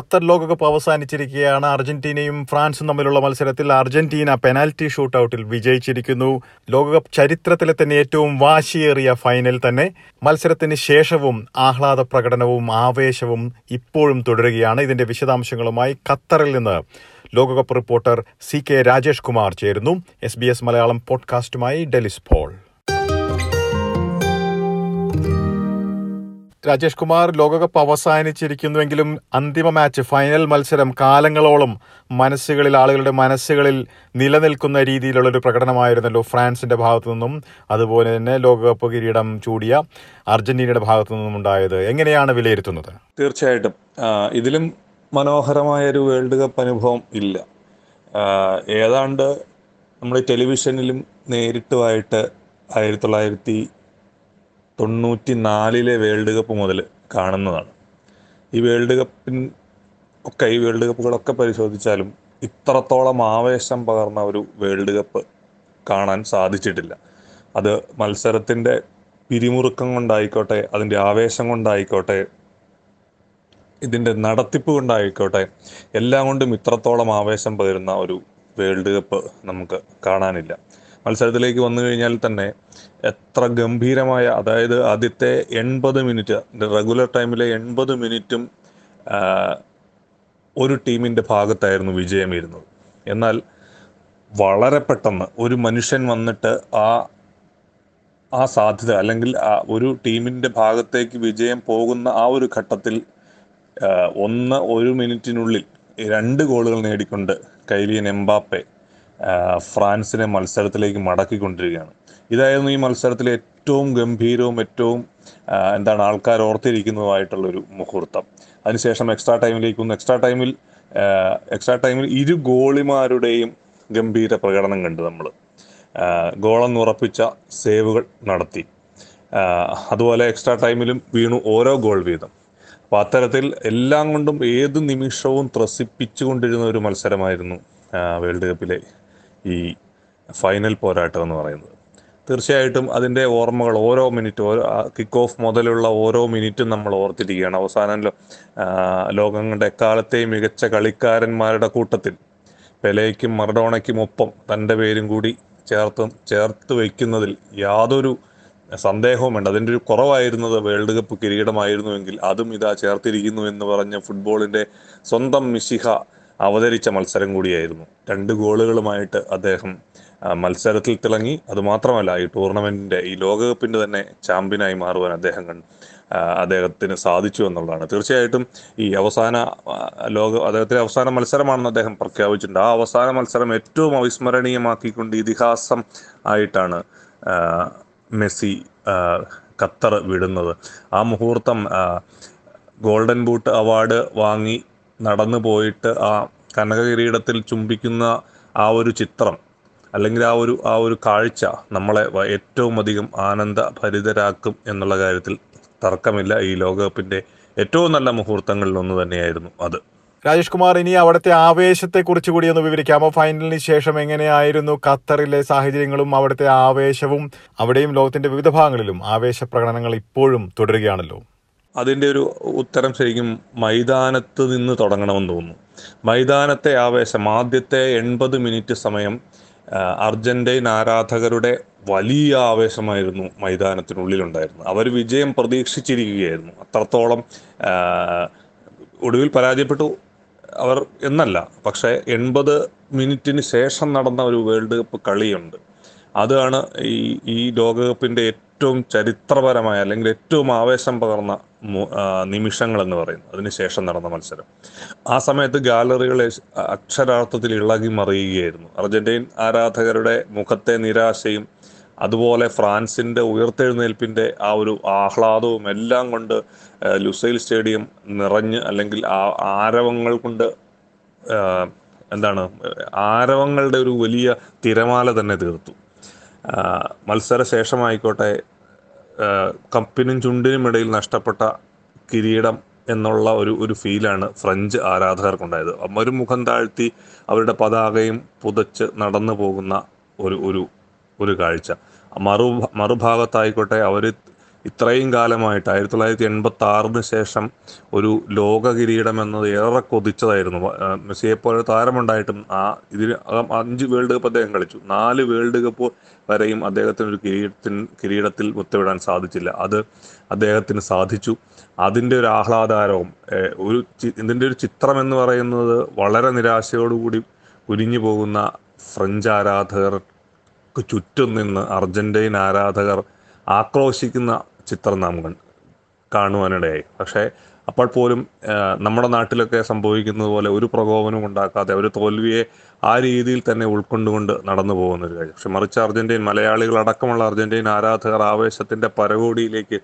Qatar ലോകകപ്പ് അവസാനിച്ചിരിക്കുകയാണ്. അർജന്റീനയും ഫ്രാൻസും തമ്മിലുള്ള മത്സരത്തിൽ അർജന്റീന പെനാൽറ്റി ഷൂട്ടൌട്ടിൽ വിജയിച്ചിരിക്കുന്നു. ലോകകപ്പ് ചരിത്രത്തിലെ തന്നെ ഏറ്റവും വാശിയേറിയ ഫൈനൽ തന്നെ. മത്സരത്തിന് ശേഷവും ആഹ്ലാദ പ്രകടനവും ആവേശവും ഇപ്പോഴും തുടരുകയാണ്. ഇതിന്റെ വിശദാംശങ്ങളുമായി ഖത്തറിൽ നിന്ന് ലോകകപ്പ് reporter C K Rajesh Kumar ചേരുന്നു. എസ് ബി എസ് മലയാളം പോഡ്കാസ്റ്റുമായി ഡെലിസ് പോൾ. രാജേഷ് കുമാർ ലോകകപ്പ് അവസാനിച്ചിരിക്കുന്നുവെങ്കിലും അന്തിമ മാച്ച് ഫൈനൽ മത്സരം കാലങ്ങളോളം മനസ്സുകളിൽ ആളുകളുടെ മനസ്സുകളിൽ നിലനിൽക്കുന്ന രീതിയിലുള്ള ഒരു പ്രകടനമായിരുന്നല്ലോ ഫ്രാൻസിന്റെ ഭാഗത്തു നിന്നും. അതുപോലെ തന്നെ ലോകകപ്പ് കിരീടം ചൂടിയ അർജന്റീനയുടെ ഭാഗത്തു നിന്നും ഉണ്ടായത്. എങ്ങനെയാണ് വിലയിരുത്തുന്നത്? തീർച്ചയായിട്ടും. ഇതിലും മനോഹരമായ ഒരു വേൾഡ് കപ്പ് അനുഭവം ഇല്ല. ഏതാണ്ട് നമ്മൾ ടെലിവിഷനിലും നേരിട്ടുമായിട്ട് ആയിരത്തി തൊള്ളായിരത്തി തൊണ്ണൂറ്റി നാലിലെ വേൾഡ് കപ്പ് മുതൽ കാണുന്നതാണ്. ഈ വേൾഡ് കപ്പിൻ ഒക്കെ ഈ വേൾഡ് കപ്പുകളൊക്കെ പരിശോധിച്ചാലും ഇത്രത്തോളം ആവേശം പകർന്ന ഒരു വേൾഡ് കപ്പ് കാണാൻ സാധിച്ചിട്ടില്ല. അത് മത്സരത്തിന്റെ പിരിമുറുക്കം കൊണ്ടായിക്കോട്ടെ അതിന്റെ ആവേശം കൊണ്ടായിക്കോട്ടെ ഇതിന്റെ നടത്തിപ്പ് കൊണ്ടായിക്കോട്ടെ എല്ലാം കൊണ്ടും ഇത്രത്തോളം ആവേശം പകരുന്ന ഒരു വേൾഡ് കപ്പ് നമുക്ക് കാണാനില്ല. മത്സരത്തിലേക്ക് വന്നു കഴിഞ്ഞാൽ തന്നെ എത്ര ഗംഭീരമായ അതായത് ആദ്യത്തെ എൺപത് മിനിറ്റ് റെഗുലർ ടൈമിലെ എൺപത് മിനിറ്റും ഒരു ടീമിന്റെ ഭാഗത്തായിരുന്നു വിജയം ഇരുന്നത് എന്നാൽ വളരെ പെട്ടെന്ന് ഒരു മനുഷ്യൻ വന്നിട്ട് ആ ആ സാധ്യത അല്ലെങ്കിൽ ആ ഒരു ടീമിന്റെ ഭാഗത്തേക്ക് വിജയം പോകുന്ന ആ ഒരു ഘട്ടത്തിൽ ഒന്ന് ഒരു മിനിറ്റിനുള്ളിൽ രണ്ട് ഗോളുകൾ നേടിക്കൊണ്ട് കൈലിയൻ എംബാപ്പെ ഫ്രാൻസിനെ മത്സരത്തിലേക്ക് മടക്കിക്കൊണ്ടിരിക്കുകയാണ്. ഇതായിരുന്നു ഈ മത്സരത്തിലെ ഏറ്റവും ഗംഭീരവും ഏറ്റവും എന്താണ് ആൾക്കാർ ഓർത്തിരിക്കുന്നതുമായിട്ടുള്ളൊരു മുഹൂർത്തം. അതിനുശേഷം എക്സ്ട്രാ ടൈമിലേക്ക് വന്നു. എക്സ്ട്രാ ടൈമിൽ എക്സ്ട്രാ ടൈമിൽ ഇരു ഗോളിമാരുടെയും ഗംഭീര പ്രകടനം കണ്ടു നമ്മൾ. ഗോളെന്ന് ഉറപ്പിച്ച സേവുകൾ നടത്തി. അതുപോലെ എക്സ്ട്രാ ടൈമിലും വീണു ഓരോ ഗോൾ വീതം. അപ്പോൾ അത്തരത്തിൽ എല്ലാം കൊണ്ടും ഏത് നിമിഷവും ത്രസിപ്പിച്ചുകൊണ്ടിരുന്ന ഒരു മത്സരമായിരുന്നു വേൾഡ് കപ്പിലെ ഈ ഫൈനൽ പോരാട്ടം എന്ന് പറയുന്നത്. തീർച്ചയായിട്ടും അതിന്റെ ഓർമ്മകൾ ഓരോ മിനിറ്റ് ഓരോ കിക്ക് ഓഫ് മുതലുള്ള ഓരോ മിനിറ്റും നമ്മൾ ഓർത്തിരിക്കുകയാണ്. അവസാനം ലോകം കണ്ട എക്കാലത്തെയും മികച്ച കളിക്കാരന്മാരുടെ കൂട്ടത്തിൽ പെലയ്ക്കും മറഡോണയ്ക്കും ഒപ്പം തന്റെ പേരും കൂടി ചേർത്ത് ചേർത്ത് വയ്ക്കുന്നതിൽ യാതൊരു സന്ദേഹവും വേണ്ട അതിന്റെ ഒരു കുറവായിരുന്നത് വേൾഡ് കപ്പ് കിരീടമായിരുന്നുവെങ്കിൽ അതും ഇതാ ചേർത്തിരിക്കുന്നു എന്ന് പറഞ്ഞ ഫുട്ബോളിന്റെ സ്വന്തം മിശിഹ അവതരിച്ച മത്സരം കൂടിയായിരുന്നു. രണ്ട് ഗോളുകളുമായിട്ട് അദ്ദേഹം മത്സരത്തിൽ തിളങ്ങി. അതുമാത്രമല്ല ഈ ടൂർണമെന്റിന്റെ ഈ ലോകകപ്പിന്റെ തന്നെ ചാമ്പ്യനായി മാറുവാൻ അദ്ദേഹം അദ്ദേഹത്തിന് സാധിച്ചു എന്നുള്ളതാണ്. തീർച്ചയായിട്ടും ഈ അവസാന ലോക അദ്ദേഹത്തിന്റെ അവസാന മത്സരമാണെന്ന് അദ്ദേഹം പ്രഖ്യാപിച്ചിട്ടുണ്ട്. ആ അവസാന മത്സരം ഏറ്റവും അവിസ്മരണീയമാക്കിക്കൊണ്ട് ഇതിഹാസം ആയിട്ടാണ് മെസ്സി ഖത്തർ വിടുന്നത്. ആ മുഹൂർത്തം ഗോൾഡൻ ബൂട്ട് അവാർഡ് വാങ്ങി നടന്നു പോയിട്ട് ആ കനക കിരീടത്തിൽ ചുംബിക്കുന്ന ആ ഒരു ചിത്രം അല്ലെങ്കിൽ ആ ഒരു ആ ഒരു കാഴ്ച നമ്മളെ ഏറ്റവും അധികം ആനന്ദ ഭരിതരാക്കും എന്നുള്ള കാര്യത്തിൽ തർക്കമില്ല. ഈ ലോകകപ്പിന്റെ ഏറ്റവും നല്ല മുഹൂർത്തങ്ങളിൽ ഒന്ന് തന്നെയായിരുന്നു അത്. രാജേഷ് കുമാർ ഇനി അവിടുത്തെ ആവേശത്തെ കുറിച്ച് കൂടി ഒന്ന് വിവരിക്കാമോ? ഫൈനലിന് ശേഷം എങ്ങനെയായിരുന്നു ഖത്തറിലെ സാഹചര്യങ്ങളും അവിടുത്തെ ആവേശവും? അവിടെയും ലോകത്തിന്റെ വിവിധ ഭാഗങ്ങളിലും ആവേശ പ്രകടനങ്ങൾ ഇപ്പോഴും തുടരുകയാണല്ലോ. അതിന്റെ ഒരു ഉത്തരം ശരിക്കും മൈതാനത്ത് നിന്ന് തുടങ്ങണമെന്ന് തോന്നുന്നു. മൈതാനത്തെ ആവേശം ആദ്യത്തെ എൺപത് മിനിറ്റ് സമയം അർജന്റീൻ ആരാധകരുടെ വലിയ ആവേശമായിരുന്നു മൈതാനത്തിനുള്ളിലുണ്ടായിരുന്നു അവർ വിജയം പ്രതീക്ഷിച്ചിരിക്കുകയായിരുന്നു. അത്രത്തോളം ഒടുവിൽ പരാജയപ്പെട്ടു അവർ എന്നല്ല. പക്ഷേ എൺപത് മിനിറ്റിന് ശേഷം നടന്ന ഒരു വേൾഡ് കപ്പ് കളിയുണ്ട്. അതാണ് ഈ ഈ ലോകകപ്പിന്റെ ഏറ്റവും ചരിത്രപരമായ അല്ലെങ്കിൽ ഏറ്റവും ആവേശം പകർന്ന നിമിഷങ്ങൾ എന്ന് പറയുന്നത്. അതിനുശേഷം നടന്ന മത്സരം. ആ സമയത്ത് ഗാലറികൾ അക്ഷരാർത്ഥത്തിൽ ഇളകി മറിയുകയായിരുന്നു. അർജന്റീൻ ആരാധകരുടെ മുഖത്തെ നിരാശയും അതുപോലെ ഫ്രാൻസിന്റെ ഉയർത്തെഴുന്നേൽപ്പിന്റെ ആ ഒരു ആഹ്ലാദവും എല്ലാം കൊണ്ട് ലുസൈൽ സ്റ്റേഡിയം നിറഞ്ഞ് അല്ലെങ്കിൽ ആ ആരവങ്ങൾ കൊണ്ട് എന്താണ് ആരവങ്ങളുടെ ഒരു വലിയ തിരമാല തന്നെ തീർത്തു. ആ, മത്സര ശേഷമായിക്കോട്ടെ ആ, കപ്പിനും ചുണ്ടിനും ഇടയിൽ നഷ്ടപ്പെട്ട കിരീടം എന്നുള്ള ഒരു ഒരു ഫീലാണ് ഫ്രഞ്ച് ആരാധകർക്കുണ്ടായത്. ഒരു മുഖം താഴ്ത്തി അവരുടെ പതാകയും പുതച്ച് നടന്നു പോകുന്ന ഒരു ഒരു ഒരു കാഴ്ച. മറു മറുഭാഗത്തായിക്കോട്ടെ അവർ ഇത്രയും കാലമായിട്ട് ആയിരത്തി തൊള്ളായിരത്തി എൺപത്തി ആറിന് ശേഷം ഒരു ലോക കിരീടം എന്നത് ഏറെ കൊതിച്ചതായിരുന്നു മെസ്സിയെ പോലെ താരമുണ്ടായിട്ടും ആ ഇതിന് അഞ്ച് വേൾഡ് കപ്പ് അദ്ദേഹം കളിച്ചു. നാല് വേൾഡ് കപ്പ് വരെയും അദ്ദേഹത്തിന് ഒരു കിരീടത്തിന് കിരീടത്തിൽ ഒത്തുവിടാൻ സാധിച്ചില്ല. അത് അദ്ദേഹത്തിന് സാധിച്ചു. അതിന്റെ ഒരു ആഹ്ലാദാരവും ഒരു ഇതിന്റെ ഒരു ചിത്രം എന്ന് പറയുന്നത് വളരെ നിരാശയോടുകൂടി ഉരിഞ്ഞു പോകുന്ന ഫ്രഞ്ച് ആരാധകർക്ക് ചുറ്റും നിന്ന് അർജന്റീൻ ആരാധകർ ആക്രോശിക്കുന്ന ചിത്രം നാം കാണുവാനിടയായി. പക്ഷേ അപ്പോൾ പോലും നമ്മുടെ നാട്ടിലൊക്കെ സംഭവിക്കുന്നത് പോലെ ഒരു പ്രകോപനം ഉണ്ടാക്കാതെ ഒരു തോൽവിയെ ആ രീതിയിൽ തന്നെ ഉൾക്കൊണ്ടുകൊണ്ട് നടന്നു പോകുന്ന ഒരു കാര്യം. പക്ഷെ മറിച്ച് അർജന്റീൻ മലയാളികൾ അടക്കമുള്ള അർജന്റീൻ ആരാധകർ ആവേശത്തിന്റെ പരകോടിയിലേക്ക്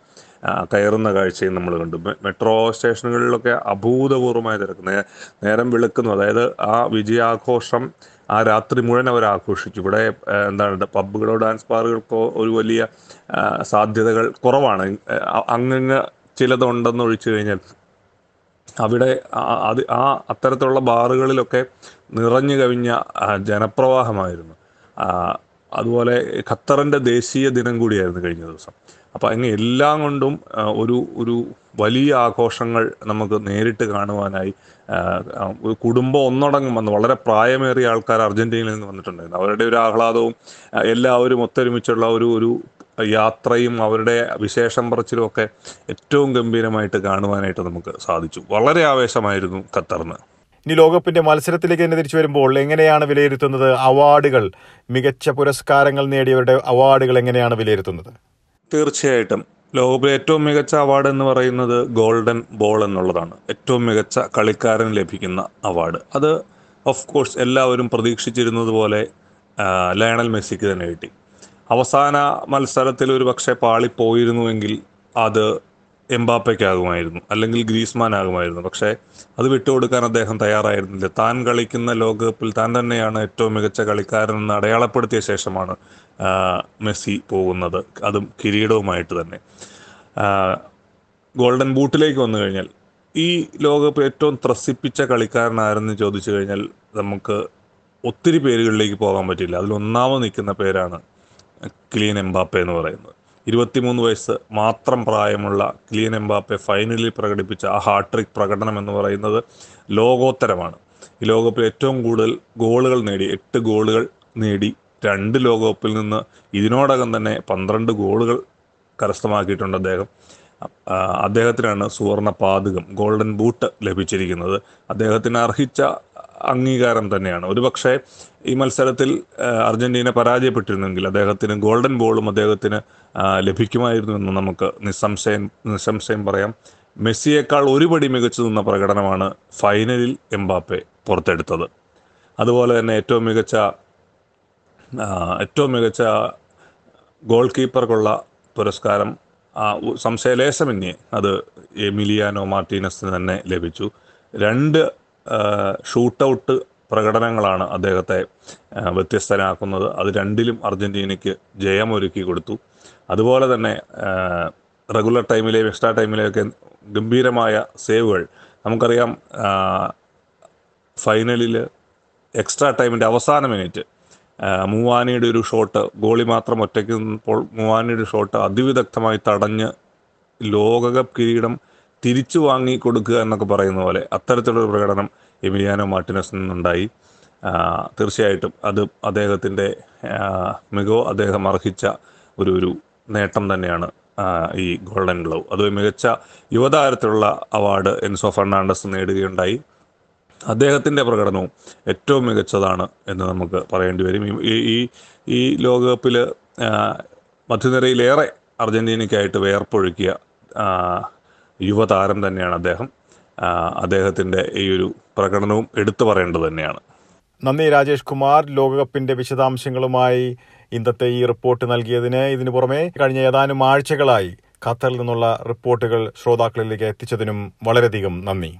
കയറുന്ന കാഴ്ചയും നമ്മൾ കണ്ടു. മെട്രോ സ്റ്റേഷനുകളിലൊക്കെ അഭൂതപൂർവമായ തിരക്ക്. നേരം വിളിക്കുന്നു. അതായത് ആ വിജയാഘോഷം ആ രാത്രി മുഴുവൻ അവർ ആഘോഷിച്ചു ഇവിടെ എന്താണ് പബ്ബുകളോ ഡാൻസ് ബാറുകൾക്കോ ഒരു വലിയ സാധ്യതകൾ കുറവാണ്. ആ, അങ്ങ് ചിലതുണ്ടെന്ന് ഒഴിച്ചു കഴിഞ്ഞാൽ അവിടെ അത് ആ അത്തരത്തിലുള്ള ബാറുകളിലൊക്കെ നിറഞ്ഞു കവിഞ്ഞ ജനപ്രവാഹമായിരുന്നു. അതുപോലെ ഖത്തറിന്റെ ദേശീയ ദിനം കൂടിയായിരുന്നു കഴിഞ്ഞ ദിവസം. അപ്പോൾ അങ്ങനെ എല്ലാം കൊണ്ടും ഒരു ഒരു വലിയ ആഘോഷങ്ങൾ നമുക്ക് നേരിട്ട് കാണുവാനായി കുടുംബം ഒന്നടങ്കം വന്ന് വളരെ പ്രായമേറിയ ആൾക്കാർ അർജന്റീനയിൽ നിന്ന് വന്നിട്ടുണ്ടായിരുന്നു. അവരുടെ ഒരു ആഹ്ലാദവും എല്ലാവരും ഒത്തൊരുമിച്ചുള്ള ഒരു ഒരു യാത്രയും അവരുടെ വിശേഷം പറച്ചിലും ഒക്കെ ഏറ്റവും ഗംഭീരമായിട്ട് കാണുവാനായിട്ട് നമുക്ക് സാധിച്ചു. വളരെ ആവേശമായിരുന്നു ഖത്തറിന്. ഇനി ലോകകപ്പിന്റെ മത്സരത്തിലേക്ക് തന്നെ തിരിച്ചു വരുമ്പോൾ എങ്ങനെയാണ് വിലയിരുത്തുന്നത് അവാർഡുകൾ? മികച്ച പുരസ്കാരങ്ങൾ നേടിയവരുടെ അവാർഡുകൾ എങ്ങനെയാണ് വിലയിരുത്തുന്നത്? തീർച്ചയായിട്ടും. ലോകത്തിലെ ഏറ്റവും മികച്ച അവാർഡ് എന്ന് പറയുന്നത് ഗോൾഡൻ ബോൾ എന്നുള്ളതാണ്. ഏറ്റവും മികച്ച കളിക്കാരന് ലഭിക്കുന്ന അവാർഡ് അത് ഓഫ് കോഴ്സ് എല്ലാവരും പ്രതീക്ഷിച്ചിരുന്നത് പോലെ ലയണൽ മെസ്സിക്ക് തന്നെ കിട്ടി. അവസാന മത്സരത്തിൽ ഒരു പക്ഷേ പാളിപ്പോയിരുന്നുവെങ്കിൽ അത് എംബാപ്പയ്ക്കാകുമായിരുന്നു അല്ലെങ്കിൽ ഗ്രീസ്മാൻ ആകുമായിരുന്നു പക്ഷേ അത് വിട്ടുകൊടുക്കാൻ അദ്ദേഹം തയ്യാറായിരുന്നില്ല. താൻ കളിക്കുന്ന ലോകകപ്പിൽ താൻ തന്നെയാണ് ഏറ്റവും മികച്ച കളിക്കാരൻ എന്ന് അടയാളപ്പെടുത്തിയ ശേഷമാണ് മെസ്സി പോകുന്നത്. അതും കിരീടവുമായിട്ട് തന്നെ. ഗോൾഡൻ ബൂട്ടിലേക്ക് വന്നു കഴിഞ്ഞാൽ ഈ ലോകകപ്പ് ഏറ്റവും ത്രസിപ്പിച്ച കളിക്കാരനാരെന്ന് ചോദിച്ചു കഴിഞ്ഞാൽ നമുക്ക് ഒത്തിരി പേരുകളിലേക്ക് പോകാൻ പറ്റില്ല. അതിൽ ഒന്നാമത് നിൽക്കുന്ന പേരാണ് ക്ലീൻ എംബാപ്പ എന്ന് പറയുന്നത്. ഇരുപത്തിമൂന്ന് വയസ്സ് മാത്രം പ്രായമുള്ള ക്ലീൻ എംബാപ്പെ ഫൈനലിൽ പ്രകടിപ്പിച്ച ആ ഹാട്രിക് പ്രകടനം എന്ന് പറയുന്നത് ലോകോത്തരമാണ്. ഈ ലോകകപ്പിൽ ഏറ്റവും കൂടുതൽ ഗോളുകൾ നേടി എട്ട് ഗോളുകൾ നേടി രണ്ട് ലോകകപ്പിൽ നിന്ന് ഇതിനോടകം തന്നെ പന്ത്രണ്ട് ഗോളുകൾ കരസ്ഥമാക്കിയിട്ടുണ്ട് അദ്ദേഹം. അദ്ദേഹത്തിനാണ് സുവർണ പാതകം ഗോൾഡൻ ബൂട്ട് ലഭിച്ചിരിക്കുന്നത്. അദ്ദേഹത്തിന് അർഹിച്ച അംഗീകാരം തന്നെയാണ്. ഒരുപക്ഷെ ഈ മത്സരത്തിൽ അർജന്റീന പരാജയപ്പെട്ടിരുന്നെങ്കിൽ അദ്ദേഹത്തിന് ഗോൾഡൻ ബോളും അദ്ദേഹത്തിന് ലഭിക്കുമായിരുന്നു എന്ന് നമുക്ക് നിസ്സംശയം നിസ്സംശയം പറയാം. മെസ്സിയേക്കാൾ ഒരുപടി മികച്ചു നിന്ന പ്രകടനമാണ് ഫൈനലിൽ എംബാപ്പെ പുറത്തെടുത്തത്. അതുപോലെ തന്നെ ഏറ്റവും മികച്ച ഏറ്റവും മികച്ച ഗോൾ കീപ്പർക്കുള്ള പുരസ്കാരം സംശയലേശമന്യേ അത് എമിലിയാനോ മാർട്ടീനസിന് തന്നെ ലഭിച്ചു. രണ്ട് ഷൂട്ടൗട്ട് പ്രകടനങ്ങളാണ് അദ്ദേഹത്തെ വ്യത്യസ്തനാക്കുന്നത്. അത് രണ്ടിലും അർജന്റീനയ്ക്ക് ജയമൊരുക്കി കൊടുത്തു. അതുപോലെ തന്നെ റെഗുലർ ടൈമിലെയും എക്സ്ട്രാ ടൈമിലെയൊക്കെ ഗംഭീരമായ സേവുകൾ. നമുക്കറിയാം ഫൈനലിൽ എക്സ്ട്രാ ടൈമിന്റെ അവസാന മിനിറ്റ് മൂവാനിയുടെ ഒരു ഷോട്ട് ഗോളി മാത്രം ഒറ്റയ്ക്ക് നിന്നപ്പോൾ മൂവാനിയുടെ ഷോട്ട് അതിവിദഗ്ധമായി തടഞ്ഞ് ലോകകപ്പ് കിരീടം തിരിച്ചു വാങ്ങി കൊടുക്കുക എന്നൊക്കെ പറയുന്ന പോലെ അത്തരത്തിലുള്ള പ്രകടനം എമിലിയാനോ മാർട്ടിനസിൽ നിന്നുണ്ടായി. തീർച്ചയായിട്ടും അത് അദ്ദേഹത്തിന്റെ മികവ് അദ്ദേഹം അർഹിച്ച ഒരു ഒരു നേട്ടം തന്നെയാണ് ഈ ഗോൾഡൻ ഗ്ലോവ്. അത് മികച്ച യുവതാരത്തിലുള്ള അവാർഡ് എൻസോ ഫെർണാണ്ടസ് നേടുകയുണ്ടായി. അദ്ദേഹത്തിന്റെ പ്രകടനവും ഏറ്റവും മികച്ചതാണ് എന്ന് നമുക്ക് പറയേണ്ടി വരും. ഈ- ഈ ലോകകപ്പിൽ മധ്യനിരയിലേറെ അർജന്റീനയ്ക്കായിട്ട് വേർപ്പൊഴുക്കിയ യുവതാരം തന്നെയാണ് അദ്ദേഹം. അദ്ദേഹത്തിന്റെ ഈ ഒരു പ്രകടനവും എടുത്തു പറയേണ്ടത് തന്നെയാണ്. നന്ദി രാജേഷ് കുമാർ. ലോകകപ്പിന്റെ വിശദാംശങ്ങളുമായി ഇന്നത്തെ ഈ റിപ്പോർട്ട് നൽകിയതിന് ഇതിനു പുറമെ കഴിഞ്ഞ ഏതാനും ആഴ്ചകളായി ഖത്തറിൽ നിന്നുള്ള റിപ്പോർട്ടുകൾ ശ്രോതാക്കളിലേക്ക് എത്തിച്ചതിനും വളരെയധികം നന്ദി.